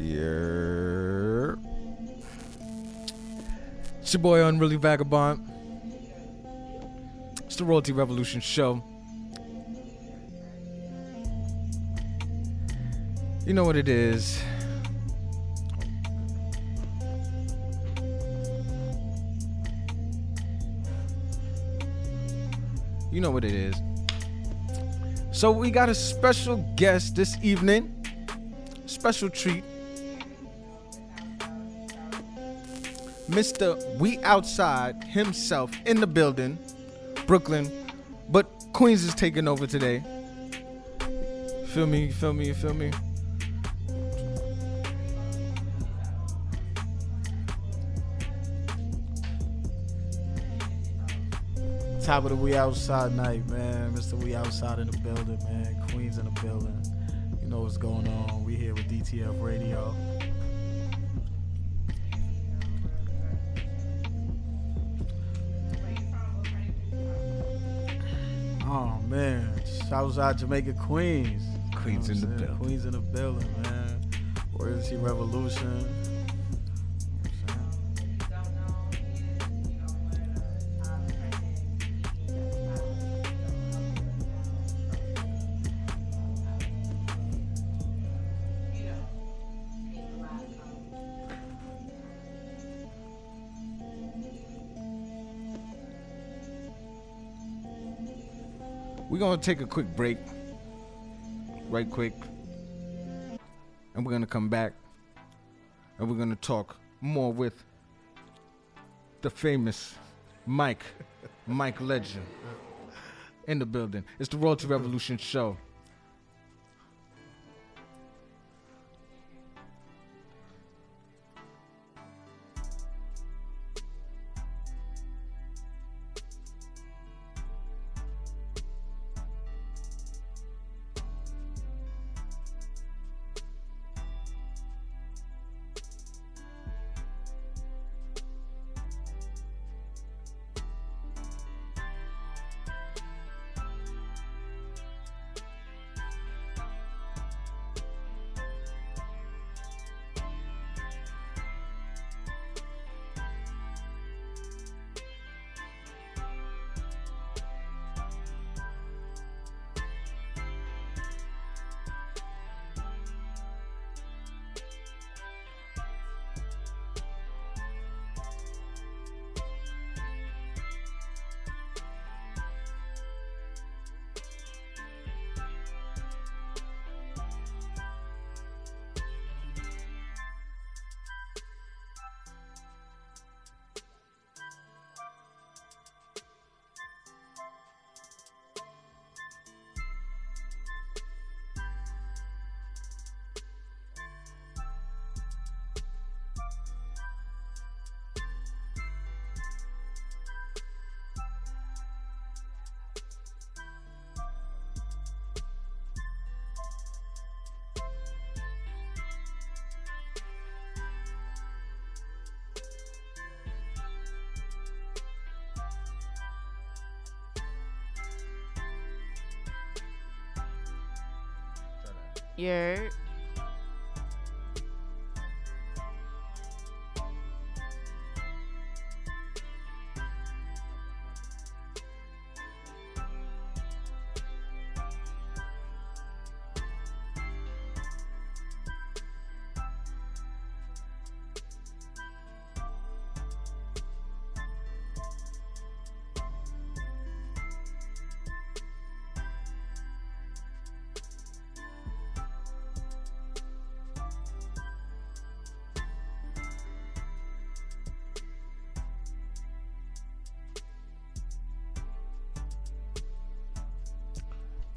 Yeah. It's your boy Unruly Vagabond. It's the Royalty Revolution show. You know what it is. You know what it is. So we got a special guest this evening. Special treat. Mr. We Outside himself in the building, Brooklyn, but Queens is taking over today. Feel me? Feel me? Feel me? Top of the We Outside night, man. Mr. We Outside in the building, man. Queens in the building. You know what's going on. We here with DTF Radio. Man. Shouts out Jamaica Queens. You know Queens in the building. Queens in the building, man. Royalty Revolution. You know gonna take a quick break. Right quick. And we're gonna come back. And we're gonna talk more with the famous Mike, Mike Legend. In the building. It's the Royalty Revolution show.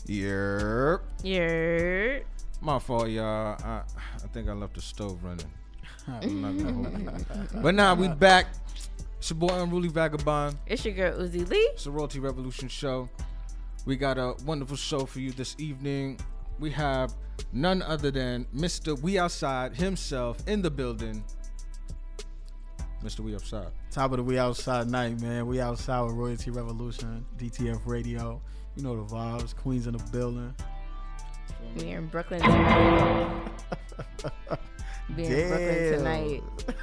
Yeah. you're My fault, y'all. I, I think I left the stove running. I'm not gonna hold you. But now we back. It's your boy Unruly Vagabond. it's your girl Uzi Lee. It's the Royalty Revolution show. We got a wonderful show for you this evening. We have none other than Mr. We Outside himself in the building. Mr. We Outside. Top of the We Outside night, man. We outside with Royalty Revolution, DTF Radio. You know the vibes. Queens in the building. We in Brooklyn. be in Brooklyn tonight.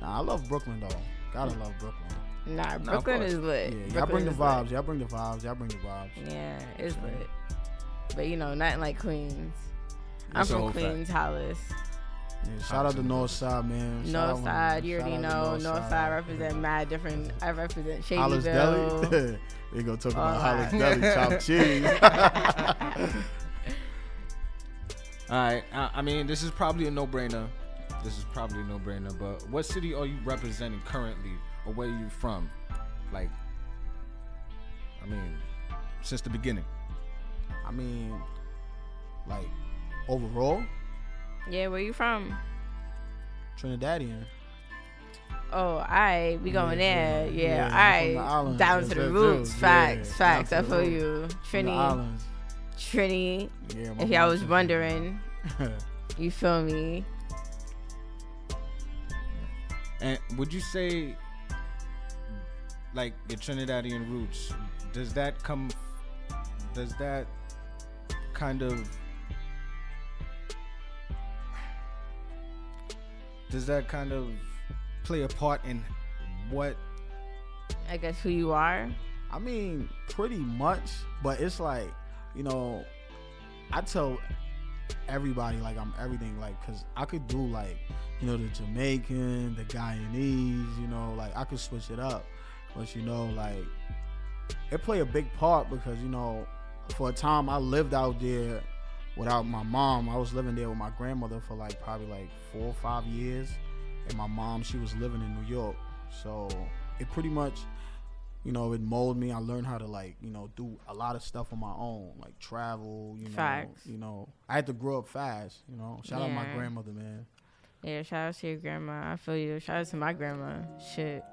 Nah, I love Brooklyn though. Gotta love Brooklyn. Nah, Brooklyn course. is lit. Yeah, y'all bring the lit. vibes. Y'all bring the vibes. Y'all bring the vibes. Yeah, it's lit. But you know, nothing like Queens. I'm from whole fact. Queens, Hollis. Yeah, shout out to North Side, man. Shout North Side, you already know. North North Side represent mad different. I represent Hollis Shadyville. Deli. they gonna talk about All Hollis that. Deli chopped cheese. All right. I, I mean, this is probably a no-brainer. This is probably a no-brainer. But what city are you representing currently, or where are you from? Like, I mean, since the beginning. I mean, like overall, yeah, where you from? Trinidadian. Oh, alright, we going Yeah, there. yeah, Yeah, yeah, I'm from the alright. Down to the roots. too. Facts, Yeah, facts. I down to the feel you. Trini. Trini. Yeah, If y'all was wondering, you feel me? And would you say, like your Trinidadian roots, does that come? Does that kind of? Does that kind of play a part in what? I guess who you are. I mean, pretty much, but it's like, you know, I tell everybody like I'm everything, like, cause I could do like, you know, the Jamaican, the Guyanese, you know, like I could switch it up, but you know, like, it play a big part because you know, for a time I lived out there without my mom. I was living there with my grandmother for like probably like four or five years, and my mom she was living in New York, so it pretty much you know, it molded me. I learned how to like, you know, do a lot of stuff on my own, like travel, you know, Facts. you know. I had to grow up fast, you know. Shout out my grandmother, man. Yeah, shout out to your grandma. I feel you. Shout out to my grandma. Shit.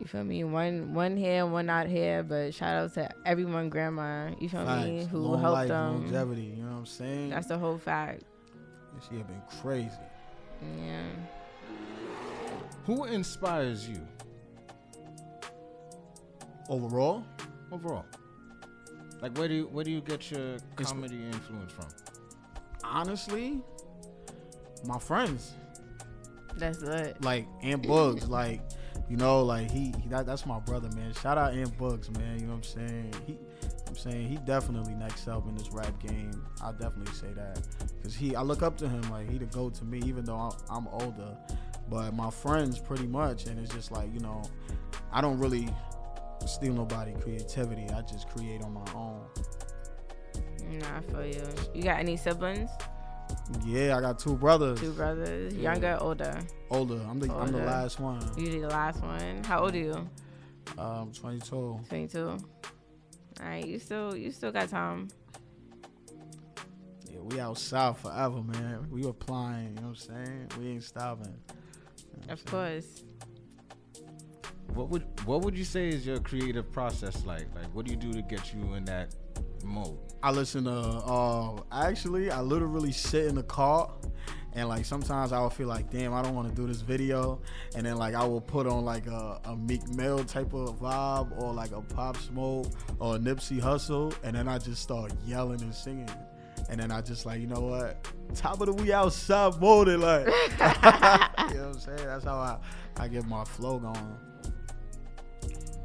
You feel me? One one here, one not here, but shout out to everyone grandma. You feel me? Who Long helped life, them. longevity, you know what I'm saying? That's the whole fact. she have been crazy. Yeah. Who inspires you Overall, overall? Like, where do you where do you get your comedy influence from? honestly, my friends, That's lit. like Ant Bugs, like, you know, like he, he that, that's my brother, man. Shout out Ant Bugs, man. You know what I'm saying? He I'm saying he definitely next up in this rap game. I'll definitely say that because he, I look up to him like he the goat to me, even though I'm, I'm older. But my friends, pretty much, and it's just like you know, I don't really steal nobody creativity. I just create on my own. Nah, I feel you. You got any siblings? Yeah, I got two brothers, Two brothers, Yeah. younger, older. older. I'm the I'm the last one. Usually the last one. How old are you? Um, 22. Twenty two. All right, you still you still got time. Yeah, we out south forever, man. We applying. You know what I'm saying? We ain't stopping. You know Of saying? course. What would what would you say is your creative process like? Like, what do you do to get you in that mode? I listen to uh actually I literally sit in the car and like sometimes I will feel like damn I don't want to do this video. And then like I will put on like a, a Meek Mill type of vibe or like a Pop Smoke or a Nipsey Hussle and then I just start yelling and singing. And then I just like you know what? Top of the we outside molded like. You know what I'm saying? That's how I I get my flow going.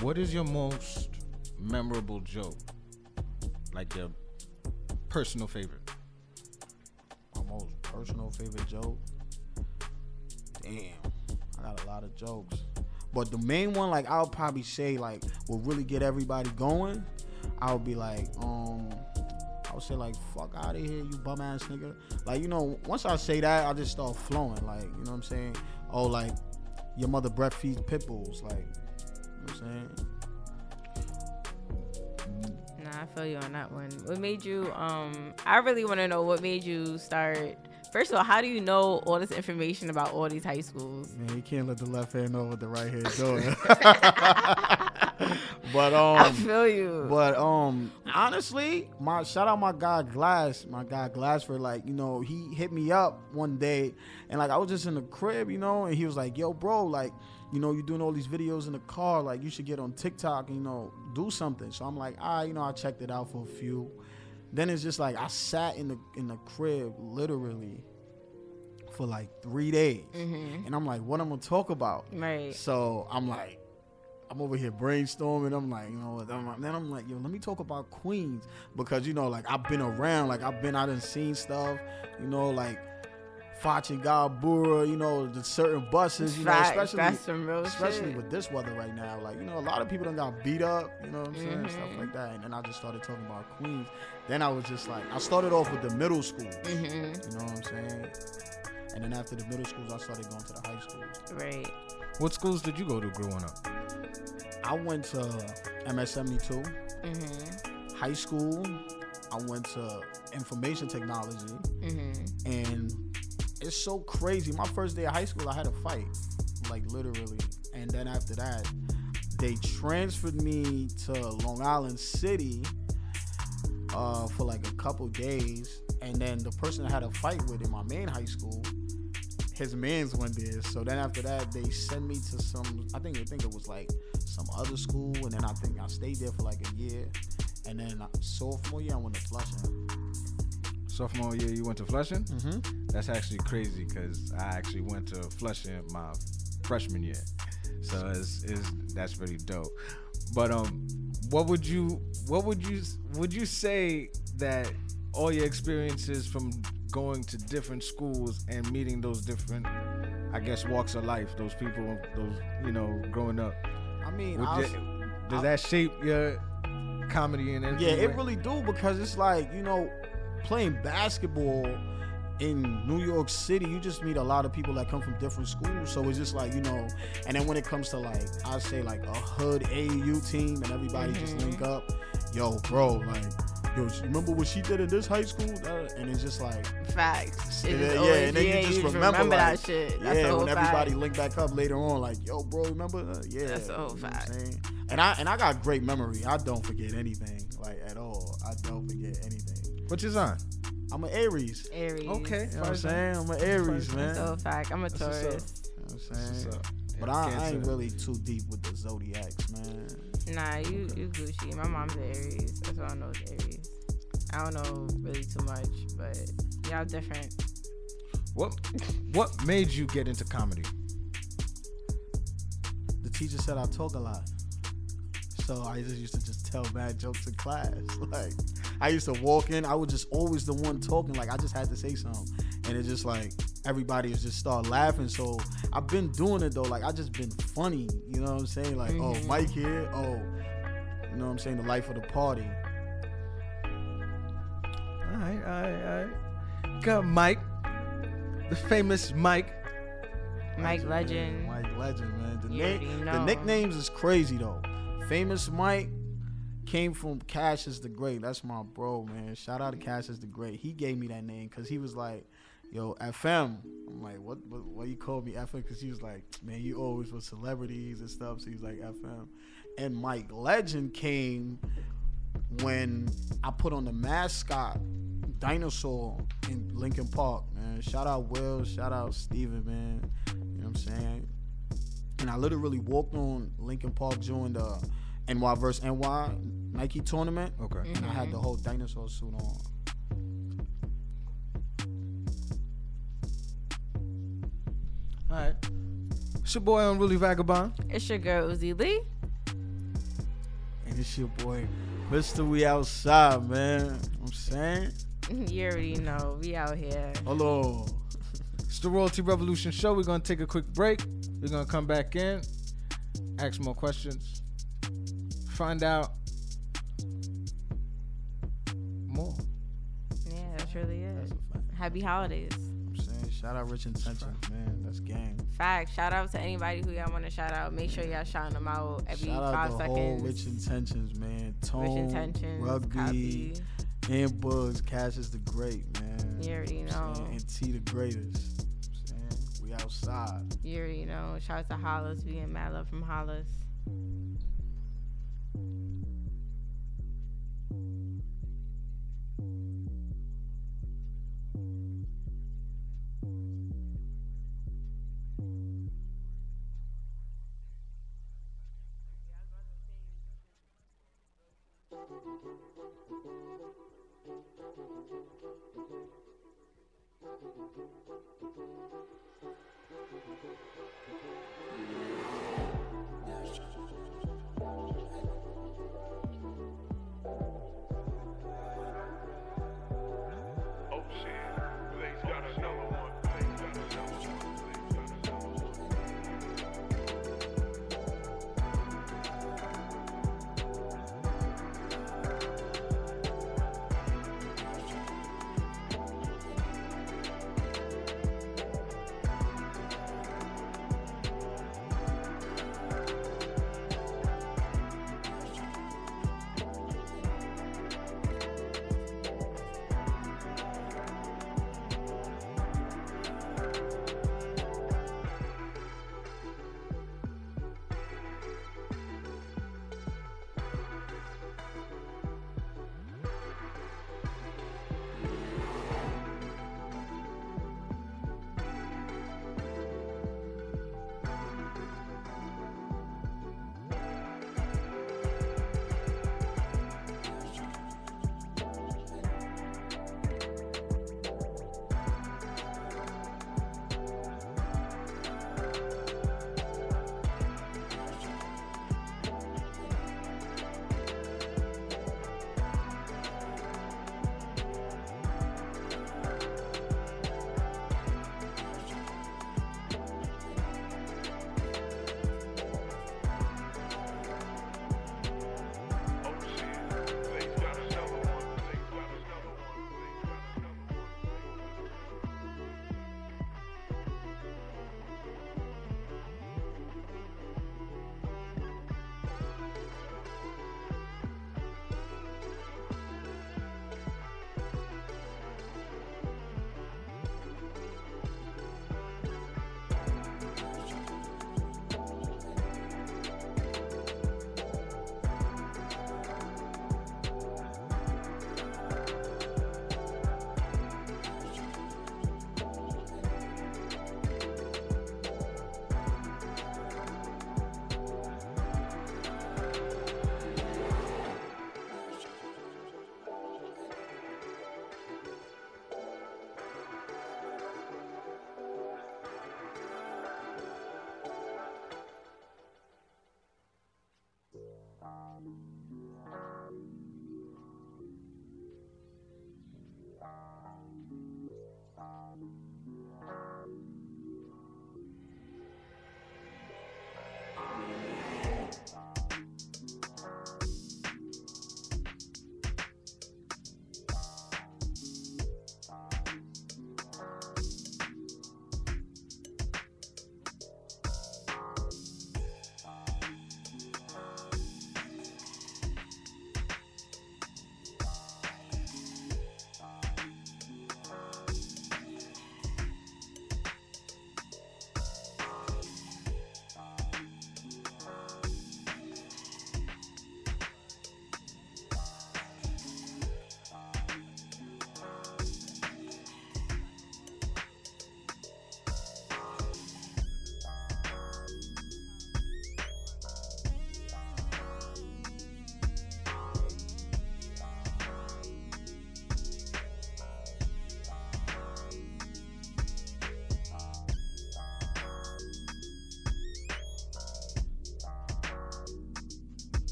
What is your most memorable joke? Like your personal favorite? my most personal favorite joke. Damn, I got a lot of jokes, but the main one, like I'll probably say, like will really get everybody going. I'll be like, um, I'll say like, fuck out of here, you bum ass nigga. Like you know, once I say that, I just start flowing. Like you know what I'm saying? Oh, like your mother breath feeds pit bulls. Like you know what I'm saying? Nah, I feel you on that one. What made you um I really wanna know what made you start First of all, how do you know all this information about all these high schools? Man, you can't let the left hand know what the right hand doing. but um, I feel you. But um, honestly, my shout out my guy Glass, my guy Glass for Like you know, he hit me up one day, and like I was just in the crib, you know, and he was like, "Yo, bro, like, you know, you're doing all these videos in the car. Like, you should get on TikTok, and, you know, do something." So I'm like, "Ah, you know, I checked it out for a few." Then it's just like I sat in the in the crib literally for like three days, Mhm. and I'm like, what I'm gonna talk about? Right. So I'm like, I'm over here brainstorming. I'm like, you know? I'm then I'm like, yo, let me talk about Queens because you know, like I've been around, like I've been out and seen stuff, you know, like Fachi Galbura, you know, the certain buses, you know, especially that's some real especially shit. with this weather right now. Like, you know, a lot of people done got beat up, you know what I'm saying? Stuff Mhm. like that. And then I just started talking about Queens. Then I was just like, I started off with the middle school. hmm You know what I'm saying? And then after the middle schools, I started going to the high schools. Right. What schools did you go to growing up? I went to MS72, hmm high school. I went to information technology. hmm And it's so crazy. My first day of high school, I had a fight, like literally. And then after that, they transferred me to Long Island City uh, for like a couple days. And then the person I had a fight with in my main high school, his man's went there. So then after that, they sent me to some. I think I think it was like some other school, and then I think I stayed there for like a year. And then uh, sophomore year, I went to Flushing. Sophomore year, you went to Flushing. Mm-hmm. That's actually crazy because I actually went to Flushing my freshman year, so it's, it's that's really dope. But um, what would you what would you would you say that all your experiences from going to different schools and meeting those different, I guess, walks of life, those people, those you know, growing up, I mean, I was, does that shape your comedy and Yeah, it really do because it's like you know, playing basketball in New York City, you just meet a lot of people that come from different schools. So it's just like you know, and then when it comes to like I say like a hood AAU team and everybody just Mhm. link up, yo, bro, like. Yo, you remember what she did in this high school? And it's just like, Facts. It Yeah, yeah, always- and then you just just remember, like, that shit. That's yeah, when everybody fact. link back up later on, like, yo, bro, remember? Uh, yeah, That's the whole you know fact. And I and I got great memory. I don't forget anything, like at all. I don't forget anything. What you on? I'm an Aries. Aries. Okay. You know what I'm saying? I'm an Aries, man. That's the fact. I'm a That's. Taurus. You know what I'm saying? But I, I Cancer. ain't really too deep with the zodiacs, man. Nah, you you Gucci. My mom's Aries. That's all I know is Aries. I don't know really too much, but y'all different. What what made you get into comedy? The teacher said I talk a lot. So I just used to just tell bad jokes in class. Like I used to walk in, I was just always the one talking. Like I just had to say something, and it's just like everybody was just start laughing. So I've been doing it though. Like I just been funny. You know what I'm saying? Like oh Mhm. Mike here. Oh, you know what I'm saying? The life of the party. All right, all right, all right. Got Mike, the famous Mike. Mike Legend. Mike Legend, man. The, na- the nicknames is crazy though. Famous Mike came from Cassius the Great. That's my bro, man. Shout out to mm-hmm. Cassius the Great. He gave me that name because he was like, "Yo, FM." I'm like, "What? What, what you call me FM?" Because he was like, "Man, you always with celebrities and stuff." So he's like FM. And Mike Legend came when I put on the mascot dinosaur in Lincoln Park, man. Shout out Will, shout out Steven, man. You know what I'm saying? And I literally walked on Lincoln Park during the uh, NY versus NY Nike tournament, Okay. and I had the whole dinosaur suit on. All right. It's your boy Unruly Vagabond. It's your girl Uzi Lee. And it's your boy, Mr. We Outside, man. You know what I'm saying? You already know we out here. Hello. It's the Royalty Revolution show. We're gonna take a quick break. We're gonna come back in, ask more questions, find out more. Yeah, that's really That's it. a fact. Happy holidays. I'm saying, shout out Rich Intentions, man. That's gang. Fact. Shout out to anybody who y'all want to shout out. Make sure y'all shouting them out every Shout five out the seconds. whole Rich Intentions, man. Rich intentions. Rugby, Copy. and Bugs. Cassius the Great, man. You already You know what I'm know. saying? And T the greatest. You know what I'm saying? We outside. You already know. Shout out to Hollis. We getting mad love from Hollis. Thank you.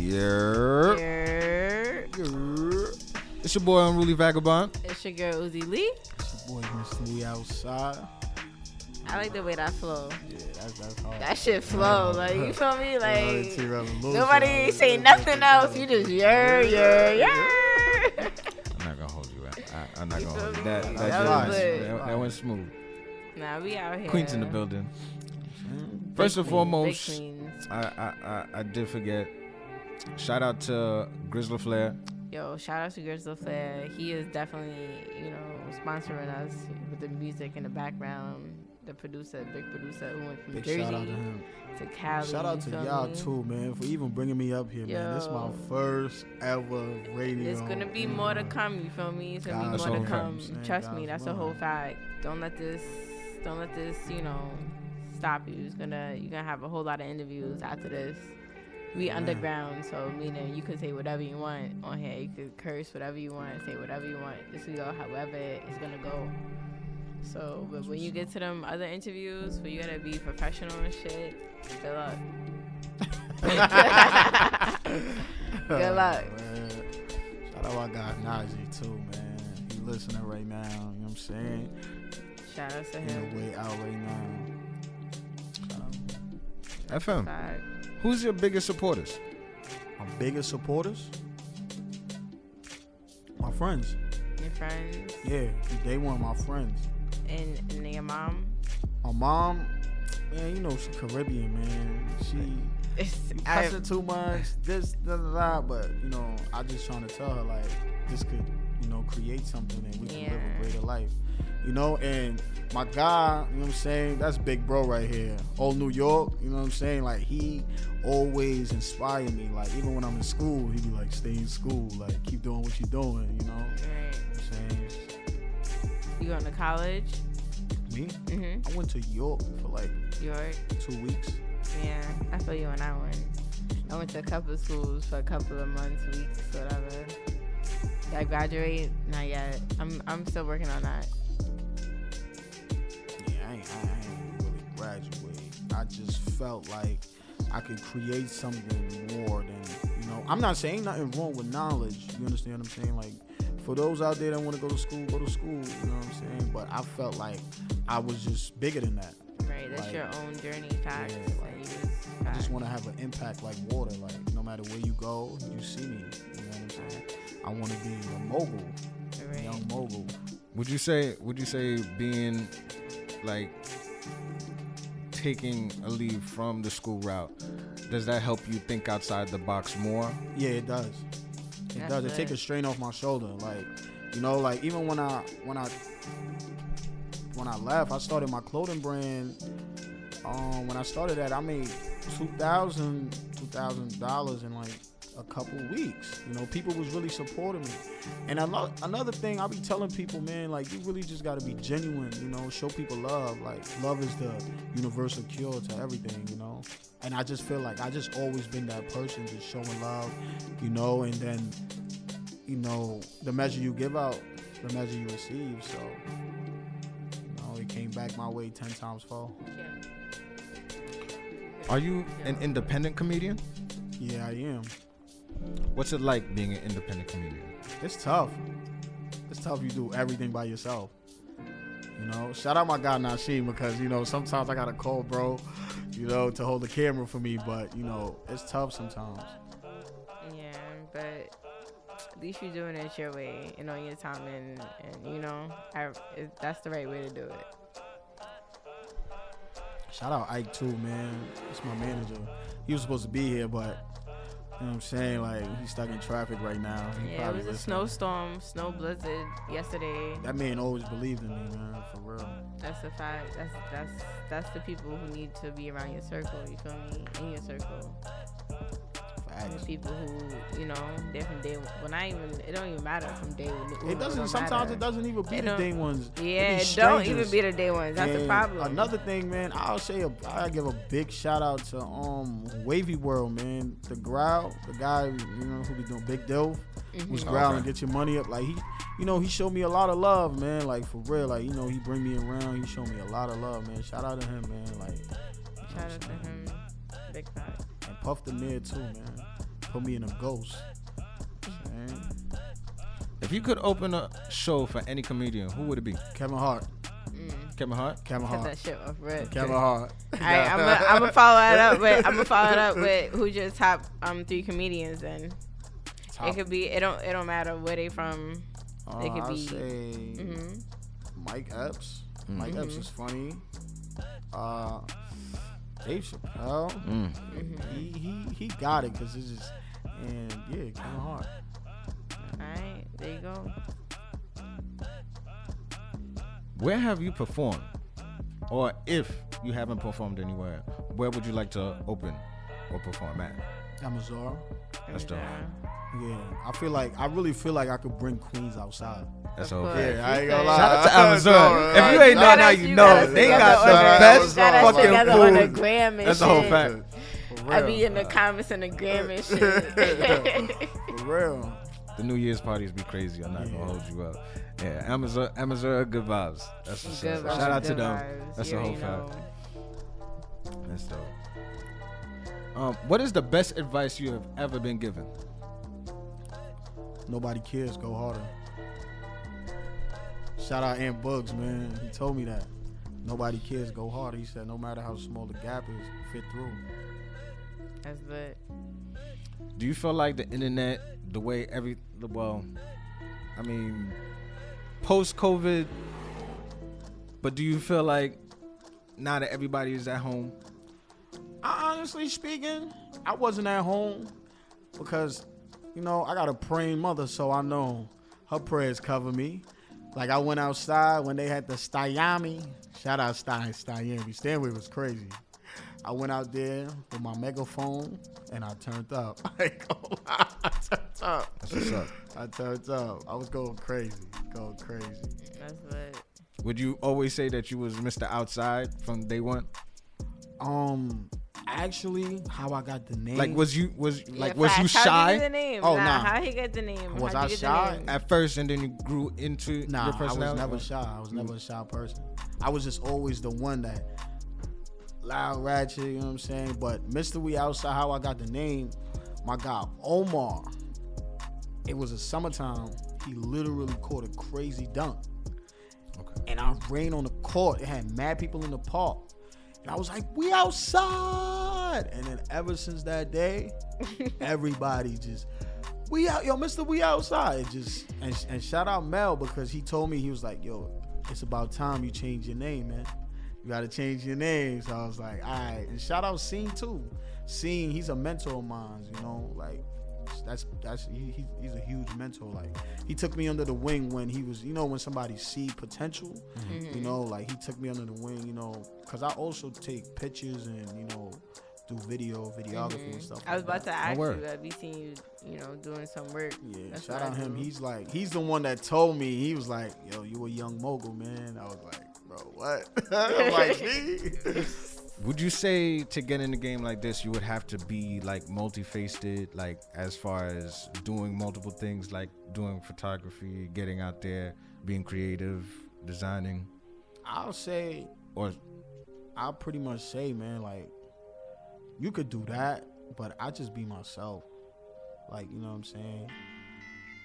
Yeah. Yeah. It's your boy Unruly Vagabond. It's your girl Uzi Lee. It's your boy Mr. We Outside. I like the way that flow. Yeah, that's that's hard. That shit flow. Like you feel me? Like nobody say nothing else. You just yeah, yeah, yeah. I'm not gonna hold you. I, I'm not You gonna hold you. feel That, me? that, That that, was lit. that, that went smooth. Nah, we out here. Queens in the building. First and foremost. I, I, I, I did forget. Shout out to Grizzly Flair. Yo, shout out to Grizzle Flair. He is definitely, you know, sponsoring us with the music in the background. The producer, big producer who went from Big Jersey shout out to him. to Cali. Shout out to y'all me? too, man, for even bringing me up here, man. This is my first ever radio. There's gonna be more to come. You feel me? It's gonna God's be more to come. fact. Trust me, that's a whole fact. Don't let this, don't let this, you know, stop you. It's gonna, you're gonna have a whole lot of interviews after this. We Man. underground, so meaning you can say whatever you want on here. You could curse whatever you want, say whatever you want. This will go however it's gonna go. So, but when you get to them other interviews where you gotta be professional and shit, good luck. Good luck. Oh, man. Shout out to my guy Najee too, man. He listening right now. You know what I'm saying? Shout out to In him. way out right now. Out. FM. Fact. Who's your biggest supporters? My biggest supporters, my friends. Your friends Yeah, they one my friends. and, and your mom. My mom, man, you know she Caribbean, man. She It's, you I, cussing too much, this, da, da, da. But you know, I just trying to tell her like this could, you know, create something and we can live a greater life. You know, and my guy, you know what I'm saying? That's big bro right here. Old New York, you know what I'm saying? Like he always inspired me. Like even when I'm in school, he'd be like, stay in school, like keep doing what you're doing, you know? right. You know what I'm saying? You going to college? Me? Mm-hmm. I went to York for like York. two weeks. Yeah, I feel you on I went. I went to a couple of schools for a couple of months, weeks, whatever. Did I graduate? Not yet. I'm I'm still working on that. Yeah, I ain't, I ain't really graduate. I just felt like I could create something more than, you know, I'm not saying nothing wrong with knowledge. You understand what I'm saying? Like, for those out there that want to go to school, go to school. You know what I'm saying? But I felt like I was just bigger than that. Right, that's Like, your own journey, facts. yeah, like, you I facts. just want to have an impact like water. Like, no matter where you go, you see me. You know what I'm saying? I want to be a mogul, a Right. young mogul. Would you say would you say being like taking a leave from the school route does that help you think outside the box more? Yeah, it does. It That's does. It lit. take a strain off my shoulder. Like, you know, like even when I when I when I left, I started my clothing brand. Um, when I started that, I made two thousand two thousand dollars in like a couple weeks. You know, people was really supporting me. And another another thing I be telling people, man, like you really just gotta be genuine. You know, show people love. Like love is the universal cure to everything. You know. And I just feel like I just always been that person, just showing love, you know, and then, you know, the measure you give out, the measure you receive. So, you know, it came back my way ten times fold. Are you an independent comedian? Yeah, I am. What's it like being an independent comedian? It's tough. It's tough. You do everything by yourself. You know, shout out my guy Nashim because you know sometimes I gotta call bro, you know, to hold the camera for me. But you know, it's tough sometimes. Yeah, but at least you're doing it your way and on your time, and, and you know, I, it, that's the right way to do it. Shout out Ike too, man. It's my manager. He was supposed to be here, but you know what I'm saying? Like he's stuck in traffic right now. He Yeah, it was a listening. snowstorm, snow blizzard yesterday. That man always believed in me, man, for real. That's the fact. That's that's that's the people who need to be around your circle. You feel me? In your circle, Facts. people who you know they're from day. Well, not even. It don't even matter from day. It doesn't. Sometimes it doesn't even be It the day ones. Yeah, It be it don't even be the day ones. That's the problem. Another thing, man, I'll say a, I give a big shout out to um Wavy World, man. The growl, the guy, you know, who be doing Big Dilf, was Mhm. growling, Okay. get your money up. Like he, you know, he showed me a lot of love, man. Like for real, like you know, he bring me around. He showed me a lot of love, man. Shout out to him, man. Like Shout out to him. Big fact. And Puff the Mid too, man. put me in a ghost. Man. If you could open a show for any comedian, who would it be? Kevin Hart. Mm. Kevin Hart. Kevin Cut Hart. that shit off, red. Kevin Hart. All right, I'm gonna I'm gonna follow it up with I'm gonna follow it up with who's your top um three comedians. Then Top- it could be it don't it don't matter where they from. uh, they could I'd be- say hmm Mike Epps. Mm. Mike Epps is funny. Uh, Dave Chappelle. Mm. He he he got it because it's just and yeah, Kevin Hart. All right, there you go. Where have you performed? Or if you haven't performed anywhere, where would you like to open or perform at? Amazon. That's dope. Yeah, I feel like I really feel like I could bring Queens outside. That's Of all. course. fair. Yeah, I ain't gonna lie. Shout out to Amazon. No, If you ain't know now, you you know. They got on the the- best got fucking together on the food. gram That's the whole shit. fact. I real. be in the comments and the gram and shit. For real. The New Year's parties be crazy. I'm not Yeah. gonna hold you up. Yeah, Amazon, Amazon, good vibes. That's what's Good vibes, Shout out to them. vibes. That's You the whole already fact. That's dope. Um, what is the best advice you have ever been given? Nobody cares. Go harder. Shout out Ant Bugs, man. He told me that. Nobody cares. Go hard. He said no matter how small the gap is, fit through. That's lit. Do you feel like the internet, the way every well, I mean, post COVID, but do you feel like now that everybody is at home? I, honestly speaking, I wasn't at home because, you know, I got a praying mother, so I know her prayers cover me. Like I went outside when they had the Styami. Shout out Sty Styami. Stanway was crazy. I went out there with my megaphone and I turned up. I ain't gonna I turned up. That's what's up. I turned up. I was going crazy, going crazy. That's lit. Would you always say that you was Mr. Outside from day one? Um, actually, how I got the name? Like, was you was like Yeah, was you facts. How'd you shy the name? Oh, nah, nah. How he got the name? Was How'd I shy? Name? at first and then you grew into Nah, your personality? I was never shy. I was never a shy person. I was just always the one that loud, ratchet. You know what I'm saying? But Mr. We Outside, how I got the name, my guy Omar. It was a summertime. He literally caught a crazy dunk, Okay. and I ran on the court. It had mad people in the park, and I was like, "We outside!" And then ever since that day, everybody just we out yo mr we outside. Just and, and shout out mel because he told me he was like yo it's about time you change your name man. You gotta change your name. So i was like all right. And shout out scene too. Scene he's a mentor of mine you know like that's that's he, he, he's a huge mentor like he took me under the wing when he was you know when somebody see potential Mm-hmm. you know like he took me under the wing you know because i also take pictures and you know do video videography and stuff Mm-hmm. I was like about that. to ask word. you. I be seeing you, you know, doing some work. Yeah, That's shout what out I him. do. He's like, he's the one that told me. He was like, "Yo, you a young mogul, man." I was like, "Bro, what?" I'm like, "Me?" Would you say to get in a game like this, you would have to be like multi-faced, like as far as doing multiple things, like doing photography, getting out there, being creative, designing, I'll say, or I'll pretty much say, man, like, you could do that, but I just be myself. Like, you know what I'm saying?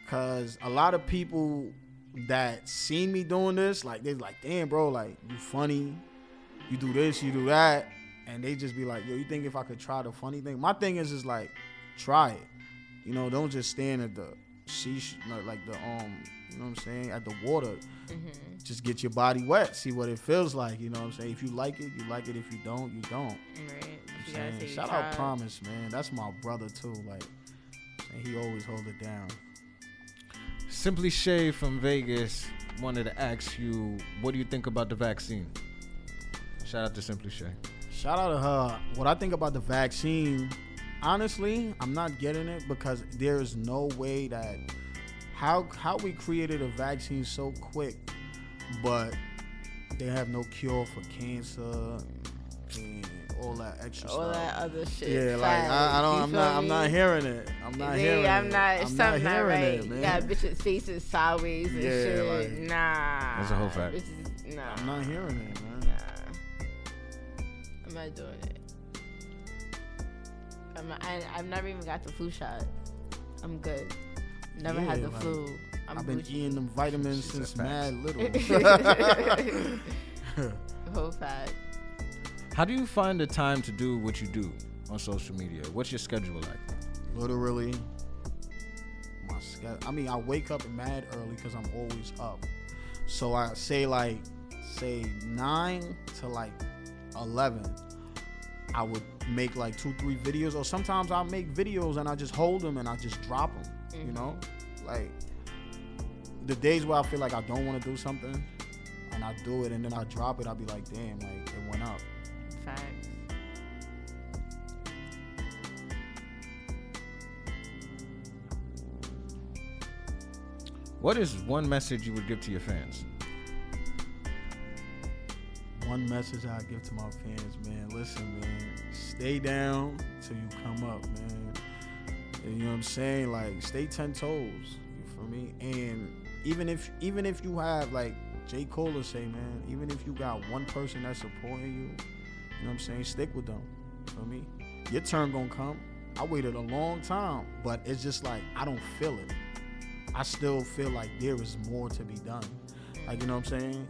Cause a lot of people that seen me doing this, like, they're like, "Damn, bro, like, you funny, you do this, you do that," and they just be like, "Yo, you think if I could try the funny thing?" My thing is, is like, try it. You know, don't just stand at the sea, like the um, you know what I'm saying, at the water. Mm-hmm. Just get your body wet, see what it feels like. You know what I'm saying? If you like it, you like it. If you don't, you don't. Right. You know You what I'm saying? Shout out tried. Promise, man. That's my brother too. Like, and he always hold it down. Simply Shay from Vegas wanted to ask you, what do you think about the vaccine? Shout out to Simply Shay. Shout out to her. What I think about the vaccine, honestly, I'm not getting it because there is no way that how how we created a vaccine so quick, but they have no cure for cancer and all that extra All stuff. that other shit. Yeah, like I, I don't, You I'm feel not, I'm not hearing it. I'm not See, hearing I'm it. not. I'm not something not hearing right. it, man. You got bitches faces sideways and Yeah, shit. like- nah. That's a whole fact. Bitches, nah. I'm not hearing it, man. Nah. I'm not doing it. I'm I'm, I, I've never even got the flu shot. I'm good. Never had the like, flu. I'm I've been Gucci. eating them vitamins She since mad little. Whole fat. How do you find the time to do what you do on social media? What's your schedule like? Literally, my schedule. I mean, I wake up mad early because I'm always up. So I say like, say nine to like eleven. I would make like two, three videos, or sometimes I'll make videos and I just hold them and I just drop them. You know, mm-hmm. like the days where I feel like I don't want to do something and I do it and then I drop it, I'll be like, damn, like it went up. Facts. What is one message you would give to your fans? One message I give to my fans, man. Listen, man. Stay down till you come up, man. You know what I'm saying? Like, stay ten toes. You feel me? And even if even if you have like J. Cole say, man, even if you got one person that's supporting you, you know what I'm saying? Stick with them. You feel me? Your turn gonna come. I waited a long time, but it's just like I don't feel it. I still feel like there is more to be done. Like you know what I'm saying?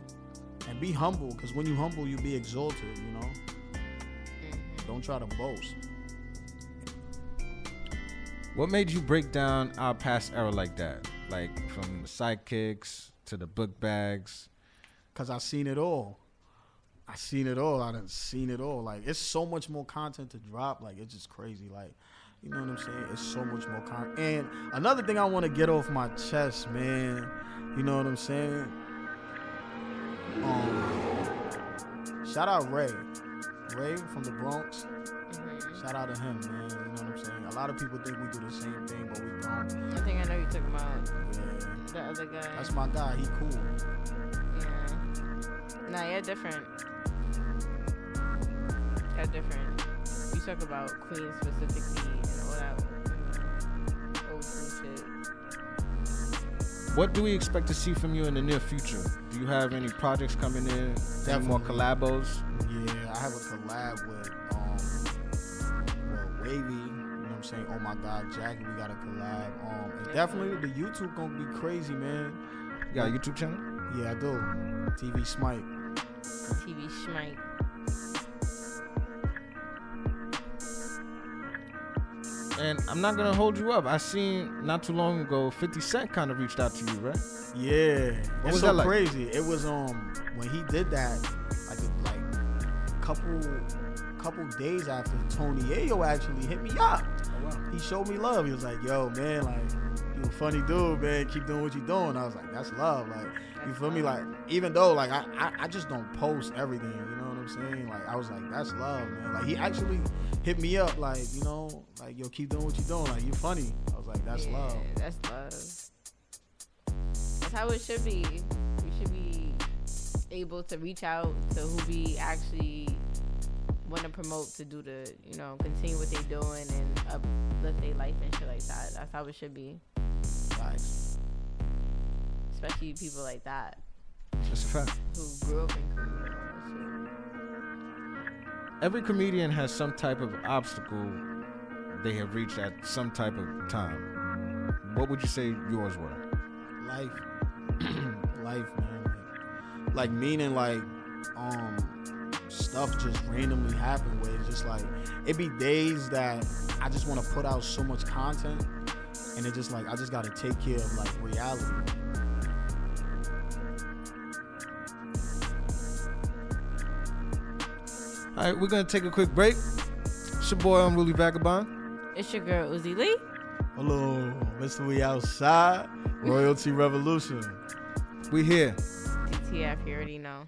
And be humble, because when you humble, you be exalted. You know, mm-hmm. don't try to boast. What made you break down our past era like that? Like from the sidekicks to the book bags. Cause I seen it all. I seen it all. I done seen it all. Like it's so much more content to drop. Like it's just crazy. Like you know what I'm saying? It's so much more content. And another thing I want to get off my chest, man. You know what I'm saying? Um, shout out Ray. Ray from the Bronx. Mhm. Shout out to him, man. You know what I'm saying? A lot of people think we do the same thing, but we don't. I think I know you talking about Yeah. the other guy. That's my guy. He cool. Yeah. Nah, you're different. You're different. You talk about Queens specifically What do we expect to see from you in the near future? Do you have any projects coming in? Any more Definitely. collabos? Yeah, I have a collab with um well, Wavy, you know what I'm saying? Oh my god, Jackie, we got a collab. Um and definitely the YouTube gonna be crazy, man. You got a YouTube channel? Yeah, I do. TV Smite. TV Schmite. And I'm not gonna hold you up. I seen not too long ago, 50 Cent kind of reached out to you, right? Yeah. What it's was so that like? crazy. It was um when he did that, like a, like couple couple days after Tony Yayo actually hit me up. Oh, wow. He showed me love. He was like, "Yo, man, like you a funny dude, man. Keep doing what you're doing." I was like, "That's love." Like, you feel me? Like, even though like I, I I just don't post everything. You know what I'm saying? Like, I was like, "That's love, man." Like, he actually hit me up, like, you know, like, "Yo, keep doing what you're doing. Like, you're funny." I was like, "That's yeah, love." That's love. That's how it should be. We should be able to reach out to who we actually want to promote to do the, you know, continue what they're doing and uplift their life and shit like that. That's how it should be. Facts. Especially people like that That's a fact. who grew up in Korea and all that Every comedian has some type of obstacle they have reached at some type of time. What would you say yours were? life life man like, like meaning like um stuff just randomly happen where it's just like it be days that i just want to put out so much content and it just like i just gotta take care of like reality All right, we're gonna take a quick break. It's your boy, Unruly Vagabond. It's your girl Uzi Lee. hello mr we outside royalty revolution We here. TTF, you already know.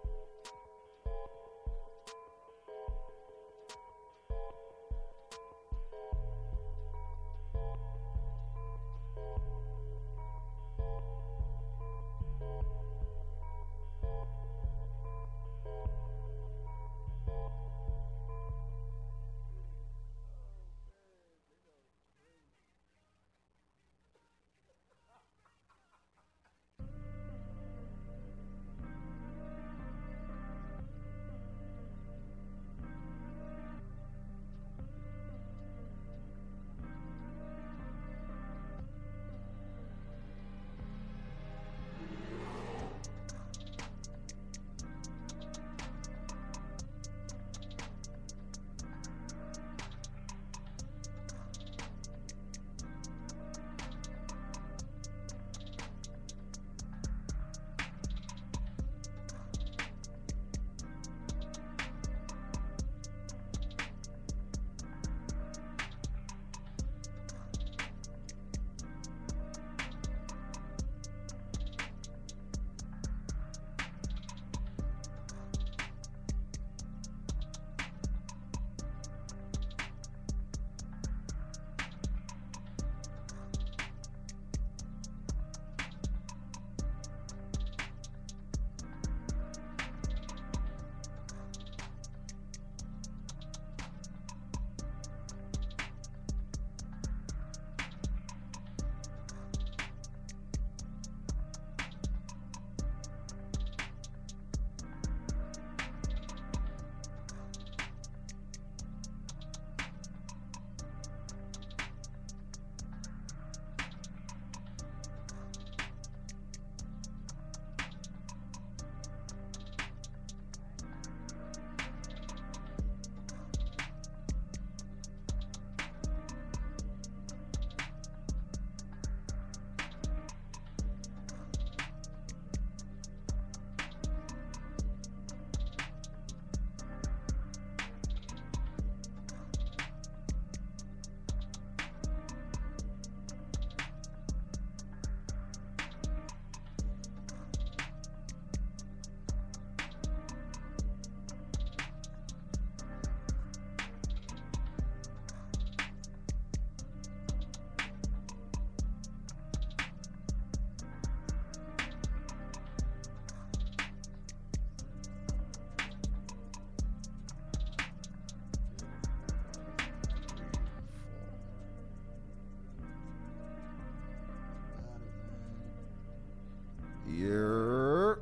Yeah.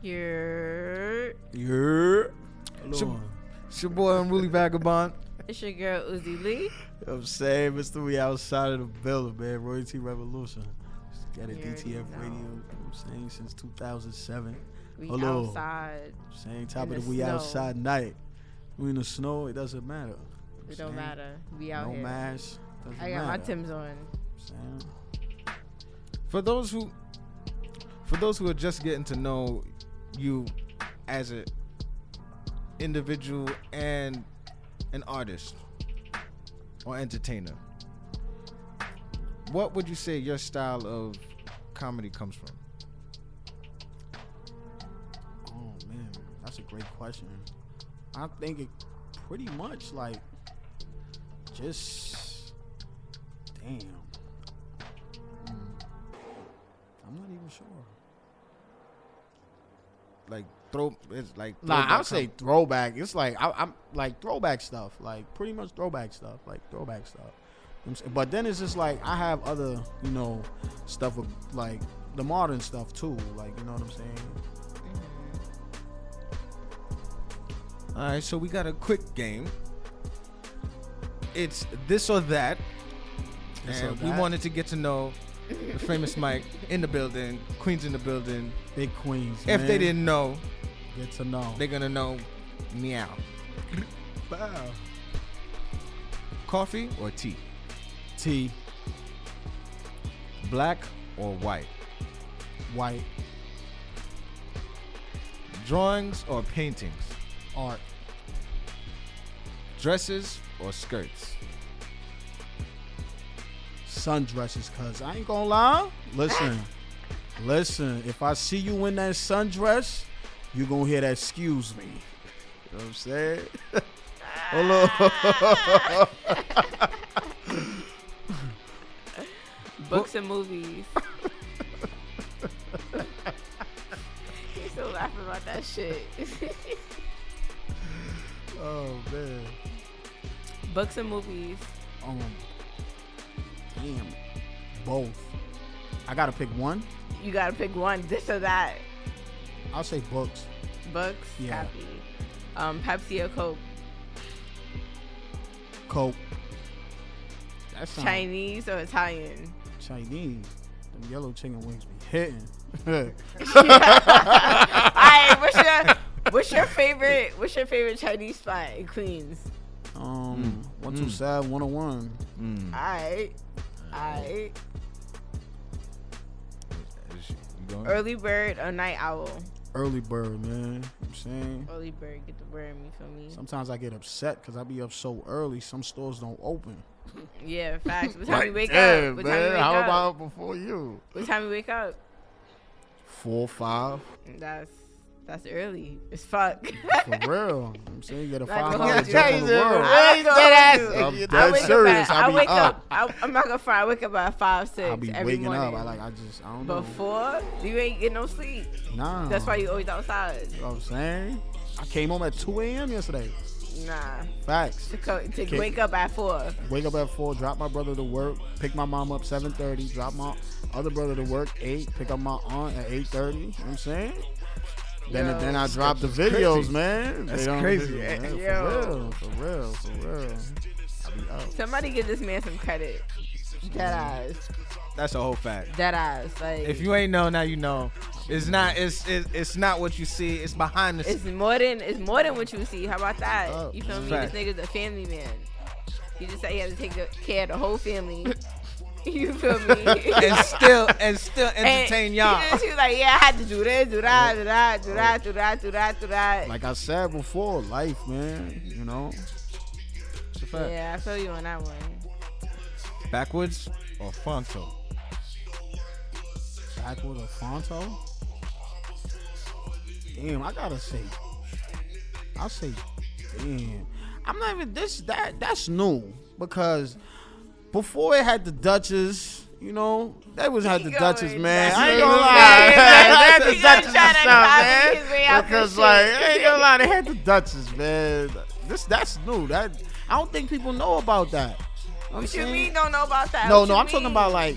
Yeah. Yeah. It's your, it's your boy Unruly Vagabond. It's your girl Uzi Lee. I'm saying, Mr. We outside of the building, man. Royalty Revolution. Got a DTF radio, I'm saying, since 2007. We Hello. outside. Same top of the, the We. Outside night. We in the snow, it doesn't matter. It don't matter. We out no here. No mask. I got matter. my Tim's on. Same. For those who for those who are just getting to know you as an individual and an artist or entertainer, what would you say your style of comedy comes from? Oh man, that's a great question. I think it pretty much like just damn. Mm. I'm not even sure. Like throw, it's like Nah, I'll say throwback. It's like I, I'm like throwback stuff, like pretty much throwback stuff, like throwback stuff. You know what I'm saying? But then it's just like I have other, you know, stuff of like the modern stuff too. Like you know what I'm saying? All right, so we got a quick game. It's this or that. This or and we wanted to get to know the famous Mike in the building, Queens in the building. Big queens. If they didn't know, get to know. they're gonna know meow. Bow. Coffee or tea? Tea. Black or white? white Drawings or paintings? art Dresses or skirts? Sundresses. Cause I ain't gonna lie. Listen, listen. If I see you in that sundress, you gonna hear that. Excuse me. You know what I'm saying? Hold on. Books and movies. you still laughing about that shit. oh man. Books and movies. Um. Damn. Both. I gotta pick one. You gotta pick one. This or that. I'll say books. Books. Yeah. Copy. Um, Pepsi or Coke. Coke. That sound Chinese or Italian. Chinese. Them yellow chicken wings be hitting. Alright, what's your what's your favorite what's your favorite Chinese spot in Queens? um, one two Mm. seven one oh one. Mm. Alright. Alright. Is- Early bird or night owl? Early bird, man. You know what I'm saying. Early bird, get the word in me for me. Sometimes I get upset because I be up so early. Some stores don't open. Yeah, facts. What time you wake damn, up? What time you wake How up? about before you? what time you wake up? Four, five. That's that's early. It's fuck. For real. You know what I'm saying you get a Like, five hold hour jump on the Jesus. world. I ain't gonna. I'm dead serious. I I be wake up. up. I, I'm not gonna front. I wake up at five, six I be every waking morning. up. I like I just I don't know. Before you ain't get no sleep. Nah. That's why you always outside. You know what I'm saying? I came home at 2 a.m. yesterday. Nah, Facts. to, co- to Okay. wake up at four. Wake up at 4, drop my brother to work, pick my mom up 7.30, drop my other brother to work 8, pick up my aunt at 8.30. You know what I'm saying? Then, Yo. then I drop the videos, crazy. man. That's They don't- crazy. man, For real, for real, for real. I be up. Somebody give this man some credit. Dead eyes. That's a whole fact. Dead eyes. Like If you ain't know, now you know. It's not. It's it's, it's not what you see. It's behind the. It's more than it's more than what you see. How about that? Oh, you feel me? fact. This nigga's a family man. He just said he had to take the- care of the whole family. you feel me? and still and still And entertain y'all. He, just, he was like, yeah, I had to do this, do that, do that, do that, do that, do that, do that. Like I said before, life, man. You know? It's a fact. yeah, I feel you on that one. Backwards or fronto? Backwards or Fonto? Damn, I gotta say. I'll say, damn. I'm not even this that that's new because before it had the Duchess, you know, they was had the He Duchess, man. that's I ain't gonna lie. was They had the Duchess try and to stuff, copy his way man. Because like, I ain't gonna lie, they had the Duchess, man. This that's new. That I don't think people know about that. I'm What you mean don't know about that? No, What no, I'm talking about like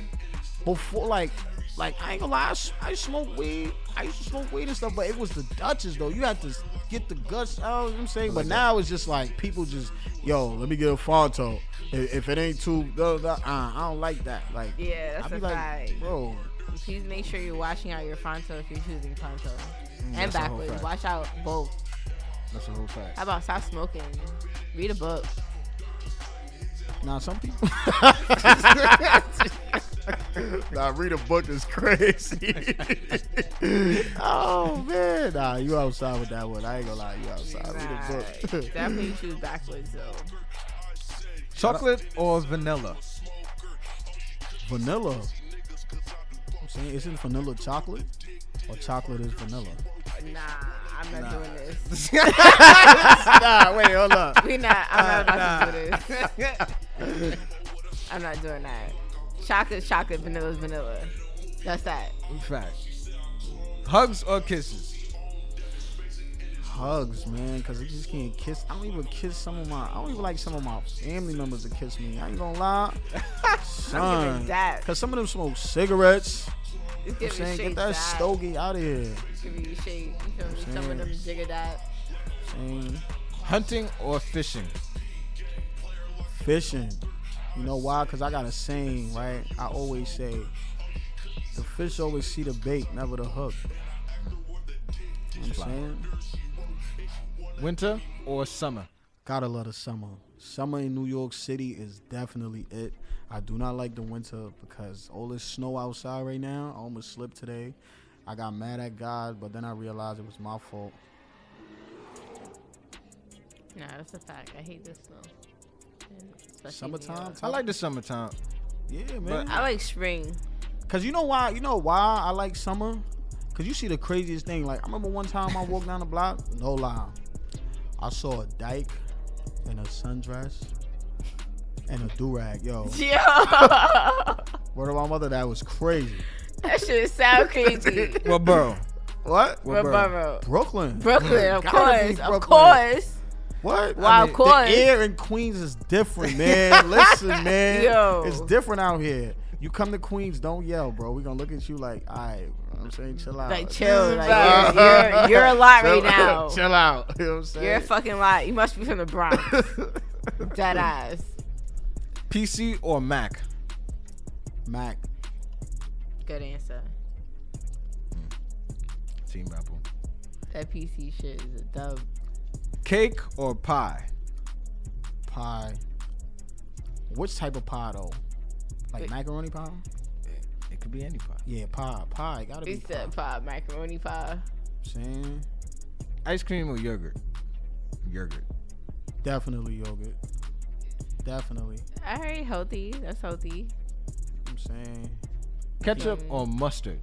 before, like, like I ain't gonna lie, I, s- I smoke weed. I used to smoke weed and stuff, but it was the Duchess though. You had to get the guts out. You know what I'm saying, but now it's just like people just, yo, let me get a Fonto. If, if it ain't too, da, da, uh, I don't like that. Like, Yeah, that's I be a like, fact. bro, Please make sure you're washing out your fronto if you're choosing fronto. and that's a whole backwards. Watch out both. That's a whole fact. How about stop smoking? Read a book. Nah, some people. nah, read a book is crazy. oh man, nah, you outside with that one. I ain't gonna lie, you outside. Nah, Read a book. definitely choose backwards though. Chocolate or vanilla? vanilla. I'm saying, isn't vanilla chocolate or chocolate is vanilla? Nah, I'm not doing this. nah, wait, hold up. We not. I'm not about to do this. I'm not doing that. Chocolate's chocolate, vanilla's vanilla. That's that. Fact. Hugs or kisses? Hugs, man, cause I just can't kiss. I don't even kiss some of my. I don't even like some of my family members to kiss me. I ain't gonna lie, son. that. Cause some of them smoke cigarettes. Just I'm me saying, get that that. stogie out of here. Give me shake. You feel me? Some of them jigger that. Saying, Hunting or fishing? fishing. You know why? Cause I got a saying, right? I always say, the fish always see the bait, never the hook. You know what I'm saying? Winter or summer? Gotta love the summer. Summer in New York City is definitely it. I do not like the winter because all this snow outside right now. I almost slipped today. I got mad at God, but then I realized it was my fault. Nah, that's a fact. I hate this snow. Especially Summertime? I like the summertime. Yeah, man. I like spring. Cause you know why? You know why I like summer? Cause you see the craziest thing. Like I remember one time I walked down the block. No lie, I saw a dyke in a sundress and a do rag. Yo, Yo, word of my mother, that was crazy. that shit sound crazy. What borough? What? What What borough? borough? Brooklyn. Brooklyn, of Gotta be course, of Brooklyn. course. What? Wow, of course. The air in Queens is different, man. Listen, man. Yo. It's different out here. You come to Queens, don't yell, bro. We gonna look at you like, all right, I'm saying chill out. Like chill, like you're, you're, you're a lot right Chill- now. chill out. You know what I'm saying? You're a fucking lot. You must be from the Bronx. Dead ass. PC or Mac? Mac. Good answer. Mm. Team Apple. That PC shit is a dub. Cake or pie? pie. Which type of pie though? Like Wait. macaroni pie? It could be any pie. Yeah, pie. Pie. Gotta be We pie. said pie, macaroni pie. Saying Ice cream or yogurt? Yogurt. definitely yogurt. Definitely. All right, healthy. That's healthy. I'm saying Ketchup Mm. or mustard?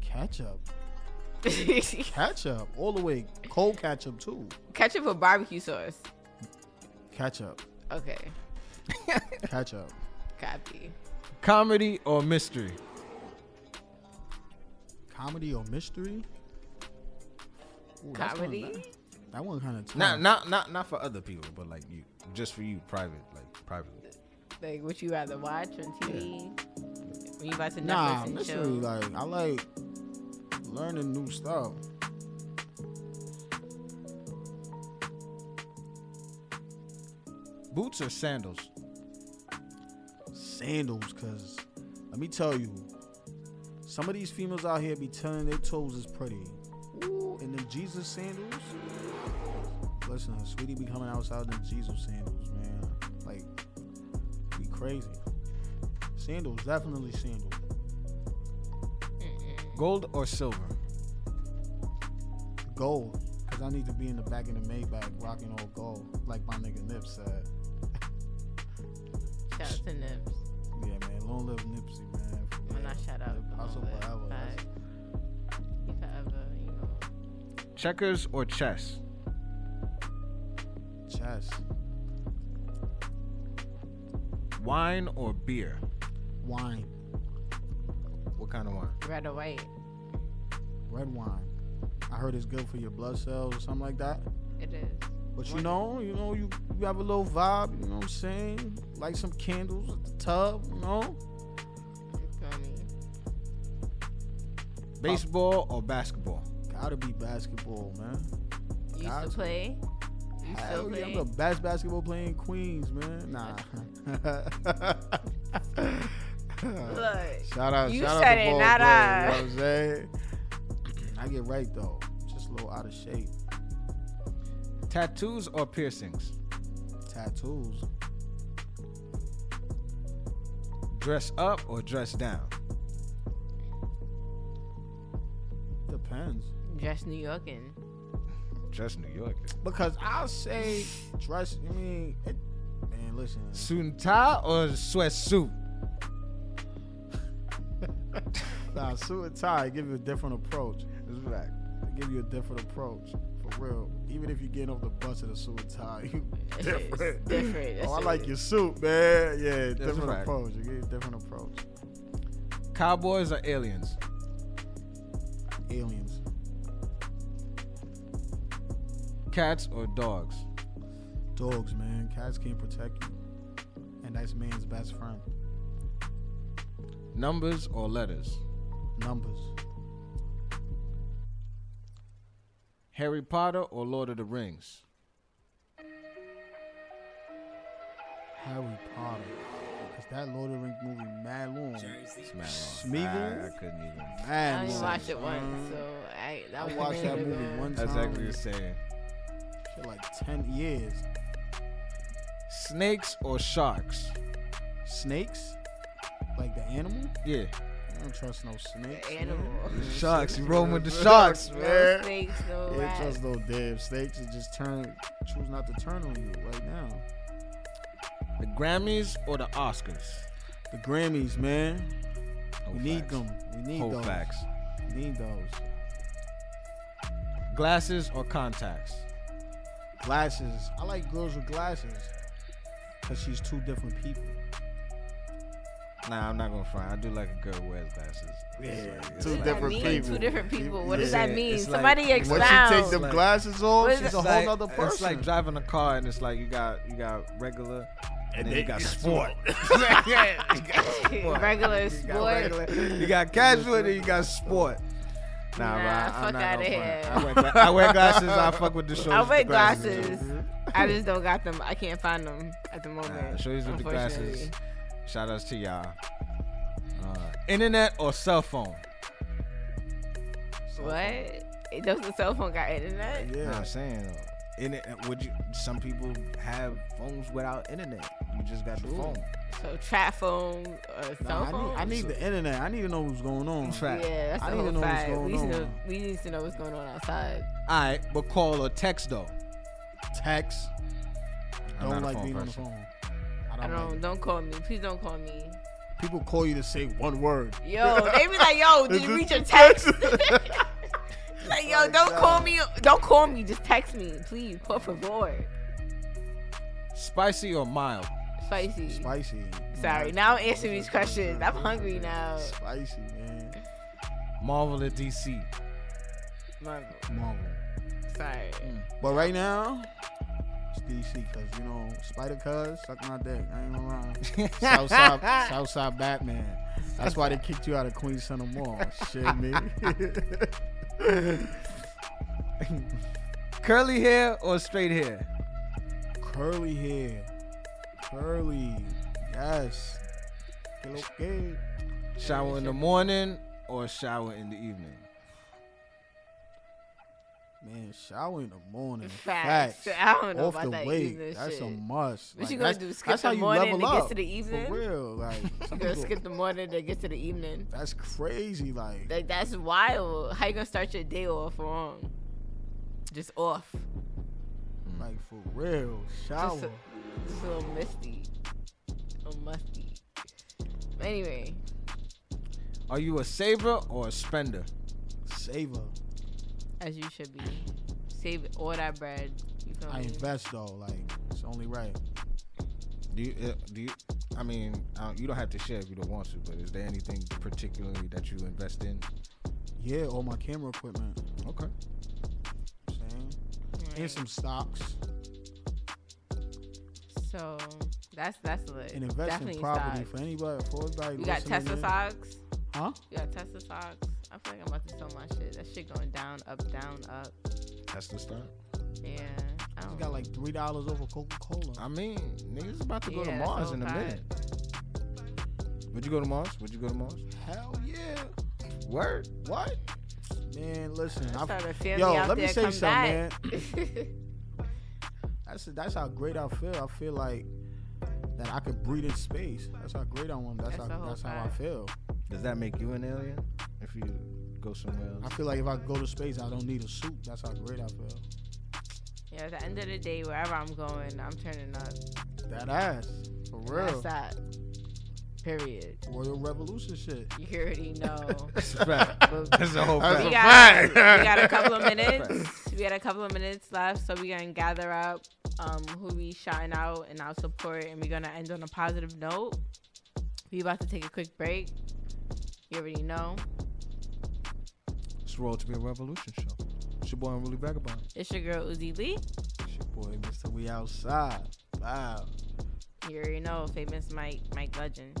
ketchup. Ketchup. All the way. Cold ketchup too. Ketchup or barbecue sauce? Ketchup. Okay, Ketchup. copy. Comedy or mystery? Comedy or mystery? Ooh, that's one- Comedy? that, that one kind of Not not not not for other people, but like you, just for you, private, like privately. Like, what you rather watch on TV? When you about to Netflix Nah, and mystery. chill? Like I like learning new stuff. Boots or sandals? sandals because let me tell you some of these females out here be telling their toes is pretty. Ooh, and the jesus sandals? Listen sweetie be coming outside in them jesus sandals man. Like be crazy. Sandals definitely sandals. Gold or silver? gold because i need to be in the back of the maybach rocking all gold like my nigga nip said. Shout out to Nips. yeah man long live nipsey Hussle long forever that's- Facts. Forever, you know. Checkers or chess? chess Wine or beer? wine What kind of wine? Red or white? red wine. I heard it's good for your blood cells or something like that. It is. But you know, you know, you, you have a little vibe, you know what I'm saying? Light some candles at the tub, you know? Baseball or basketball? Gotta be basketball, man. You used Gotcha. to play. You still Hell yeah, I'm the best basketball player in Queens, man. Nah. Look, shout out, you shout said out it, to ball not player, I. You know what I'm saying? I get right though. Just a little out of shape. Tattoos or piercings? Tattoos. Dress up or dress down? Depends. just New Yorkin. Dress New York. Because I'll say dress. I mean, it, man, listen. Suit and tie or sweatsuit? Nah, suit and tie give you a different approach. That's right. They give you a different approach. For real. Even if you get off the bus in a suit and tie, you It's different. different. Oh, I like it. your suit, man. Yeah, different right. approach. You get a different approach. Cowboys or aliens? Aliens. Cats or dogs? Dogs, man. Cats can't protect you. And that's man's best friend. Numbers or letters? Numbers. Harry Potter or Lord of the Rings? Harry Potter. Because that Lord of the Rings movie mad long. It's mad long. I, I couldn't even. I only watched it once, so I that I watched that movie ago. one That's time. exactly the same. For like 10 years. Snakes or sharks? Snakes? Like the animal? Yeah. I don't trust no snakes. The man. animal. Sharks. You rolling with the sharks, No man. snakes, no You ain't rats. trust no damn snakes and just turn, choose not to turn on you right now. The Grammys or the Oscars? The Grammys, man. Whole we need them. We need Whole those. facts. We need those. Glasses or contacts? Glasses. I like girls with glasses. Cause she's two different people. Nah, I'm not gonna front. I do like a girl who wears glasses. Yeah, like- two What does that different people. Two different people. What does Yeah, that mean? it's Somebody Once you Once expound. you take them Like- glasses off, she's a whole like- nother person. It's like driving a car and it's like you got you got regular and, then you got sport. Regular You got, sport. regular, you got casual and then you got sport. Nah, Nah, bro, I- I'm fuck outta gonna here. I wear, gla- I wear glasses. I fuck with the shorties. I wear glasses. glasses. I just don't got them. I can't find them at the moment. Nah, shorties with the glasses. Shout outs to y'all. Uh, internet or cell phone? What? It does the cell phone got internet? Yeah. Yeah. I'm saying. Internet, would you? Some people have phones without internet. You just got the phone. So trap phone or uh, cell Nah, I, phone? need, I need the internet. I need to know what's going on. Fact. Yeah, that's I the need to whole know what's going We need, to, we need to know what's going on outside. All right, but call or text though. Text. I'm Don't like being person. on the phone. I I don't, don't. like Don't call me. Please don't call me. People call you to say one word. Yo, they be like, yo, did you read your text? like, yo, don't call uh, me. Don't call me. Just text me, please. Por favor. Spicy or mild? Spicy. Spicy. Sorry. Now I'm answering these questions. I'm hungry now. Spicy, man. Marvel or DC? Marvel. Marvel. Sorry. Mm. But right now, it's DC because you know Snyder Cut suck my dick. I ain't gonna lie. Southside, Southside Batman. That's why they kicked you out of Queens Center Mall. Shit, me. Curly hair or straight hair? Curly hair. Curly. Yes. Que lo que? Shower in the morning or shower in the evening? Man, shower in the morning. Facts. Facts. I don't know Off about the that weight. evening That's shit. a must. What Like, you gonna that's- do? Skip that's how the you morning level to get up. to the evening? For real. Like, some You gonna people- skip the morning to get to the evening? that's crazy. Like, Like that's wild. How you gonna start your day off wrong? Just off. like for real. Shower. Just a, just a little misty. A little musty. Anyway, Are you a saver or a spender? Saver. as you should be. Save all that bread. You feel I me? invest though. Like, it's only right. Do you? Uh, do you? I mean, uh, you don't have to share if you don't want to, but is there anything particularly that you invest in? Yeah, all my camera equipment. Okay. you know what I'm saying. Right. And some stocks. So that's that's lit. And invest Definitely in property stocks. for anybody. For everybody. You got Tesla in. stocks. Huh? You got Tesla stocks. I feel like I'm about to sell my shit. That shit going down, up, down, up. That's the start. Yeah. I You don't got like three dollars over Coca Cola. I mean, niggas about to go Yeah, to Mars all in a minute. Would you go to Mars? Would you go to Mars? Hell yeah. Word. What? Man, listen. I I, started a family yo, out let me say something, back. man. That's that's how great I feel. I feel like that I could breathe in space. That's how great I want. That's, That's how that's how I feel. Does that make you an alien if you go somewhere I feel like if I go to space, I don't need a suit. That's how great I feel. yeah, at the end of the day, wherever I'm going, I'm turning up. That ass, for real. That's that. Period. Royal Revolution shit. You already know. That's a fact. That's a whole That's fact. we a got, we got a couple of minutes. We got a couple of minutes left, so we're gonna gather up um, who we shouting out and our support, and we're gonna end on a positive note. We about to take a quick break. You already know. It's Royal to be a Revolution show. It's your boy Unruly Vagabond. It's your girl Uzi Lee. It's your boy, Mr. We outside. Wow. You already know, famous Mike, Mike Legend.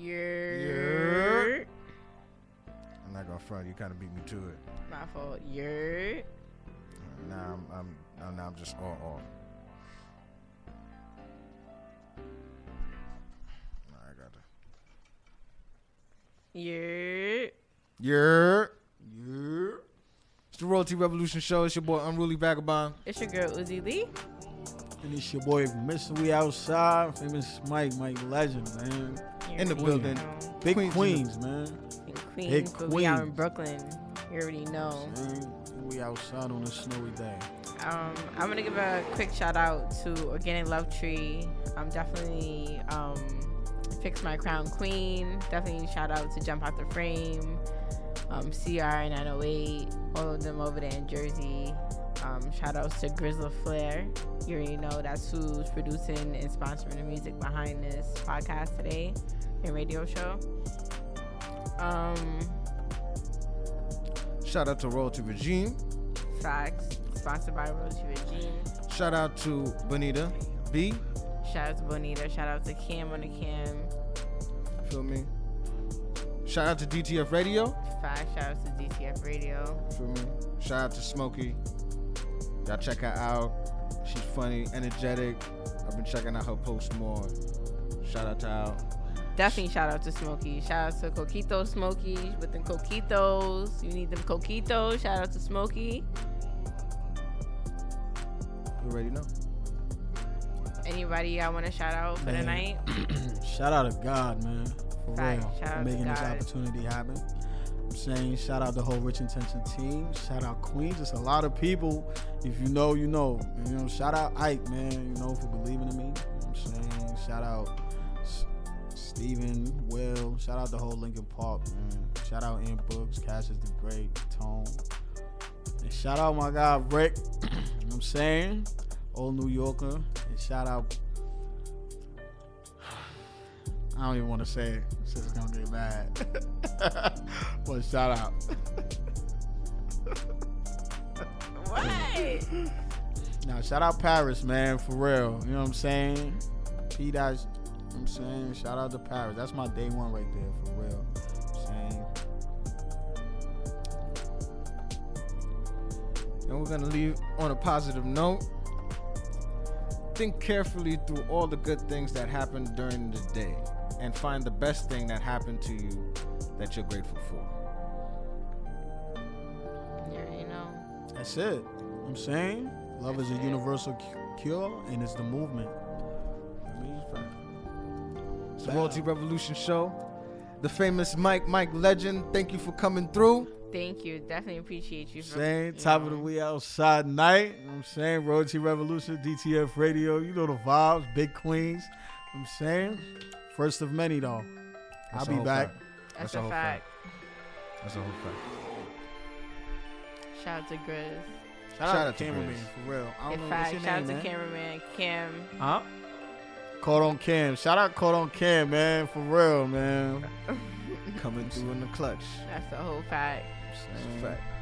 You're I'm not gonna front. You kind of beat me to it. my fault. You're Now I'm, I'm, now- now I'm just all off. Nah, I got to. you're Yeah. Yeah. It's the Royalty Revolution show. It's your boy Unruly Vagabond. it's your girl Uzi Lee. And it's your boy, Mr. We outside. Famous Mike, Mike Legend, man. You In the already building. Big Queens Queens, man. In Queens, Big but we out in Brooklyn. You already know. Man, We outside on a snowy day. Um, I'm gonna give a quick shout out to Organic Love Tree. I'm definitely um, Fix My Crown Queen. Definitely shout out to Jump Out the Frame, um, CR 908, all of them over there in Jersey. Um, shout outs to Grizzle Flair. You already know that's who's producing and sponsoring the music behind this podcast today and radio show. Um, Shout out to Royalty Regime. Facts. Sponsored by Royalty Regime. Shout out to Bonita B. Shout out to Bonita. Shout out to Cam on the cam. Feel me? Shout out to DTF Radio. Facts. Shout out to DTF Radio. Feel me? Shout out to Smokey. Y'all check her out. She's funny, energetic. I've been checking out her posts more. Shout out to Al. Definitely shout out to Smokey. Shout out to Coquito Smokey with them coquitos. You need them coquitos. Shout out to Smokey. You already know. Anybody I want to shout out for the Man. night? Shout out to God, man. For Facts. real. Shout for out to making this God. opportunity happen. I'm saying shout out the whole Rich Intention team. Shout out Queens. It's a lot of people. If you know, you know. You know, shout out Ike, man, you know, for believing in me. You know I'm saying? Shout out Steven, Will. Shout out the whole Lincoln Park, man. Shout out In Books, Cassius the Great, Tone. And shout out my guy Rick. you know what I'm saying? Old New Yorker. And shout out I don't even want to say it. Shit's gonna get mad. but shout out. What? Now shout out Paris, man, for real. You know what I'm saying? P dash. You know what I'm saying? Shout out to Paris. That's my day one right there, for real. You know what I'm saying? And we're gonna leave on a positive note. Think carefully through all the good things that happened during the day and find the best thing that happened to you that you're grateful for. Yeah, you know. That's it. You know what I'm saying? Love is a universal cure and it's the movement. I mean, It's the Royalty Revolution Show. The famous Mike, Mike Legend, thank you for coming through. Thank you. Definitely appreciate you. For, saying you top of the we outside night. You know I'm saying Royalty Revolution, DTF Radio. You know the vibes, Big Queens. You know I'm saying first of many though. That's I'll be back. fact. That's, a a whole fact. That's a whole fact. Shout out to Grizz. Shout, Shout out out to to cameraman Grizz. for real. I In don't know what's fact, your shout name, out man. to cameraman Kim. Huh? Caught on Cam. Shout out Caught on Cam, man. For real, man. Coming through in the clutch. That's the whole fact. That's a mm. fact.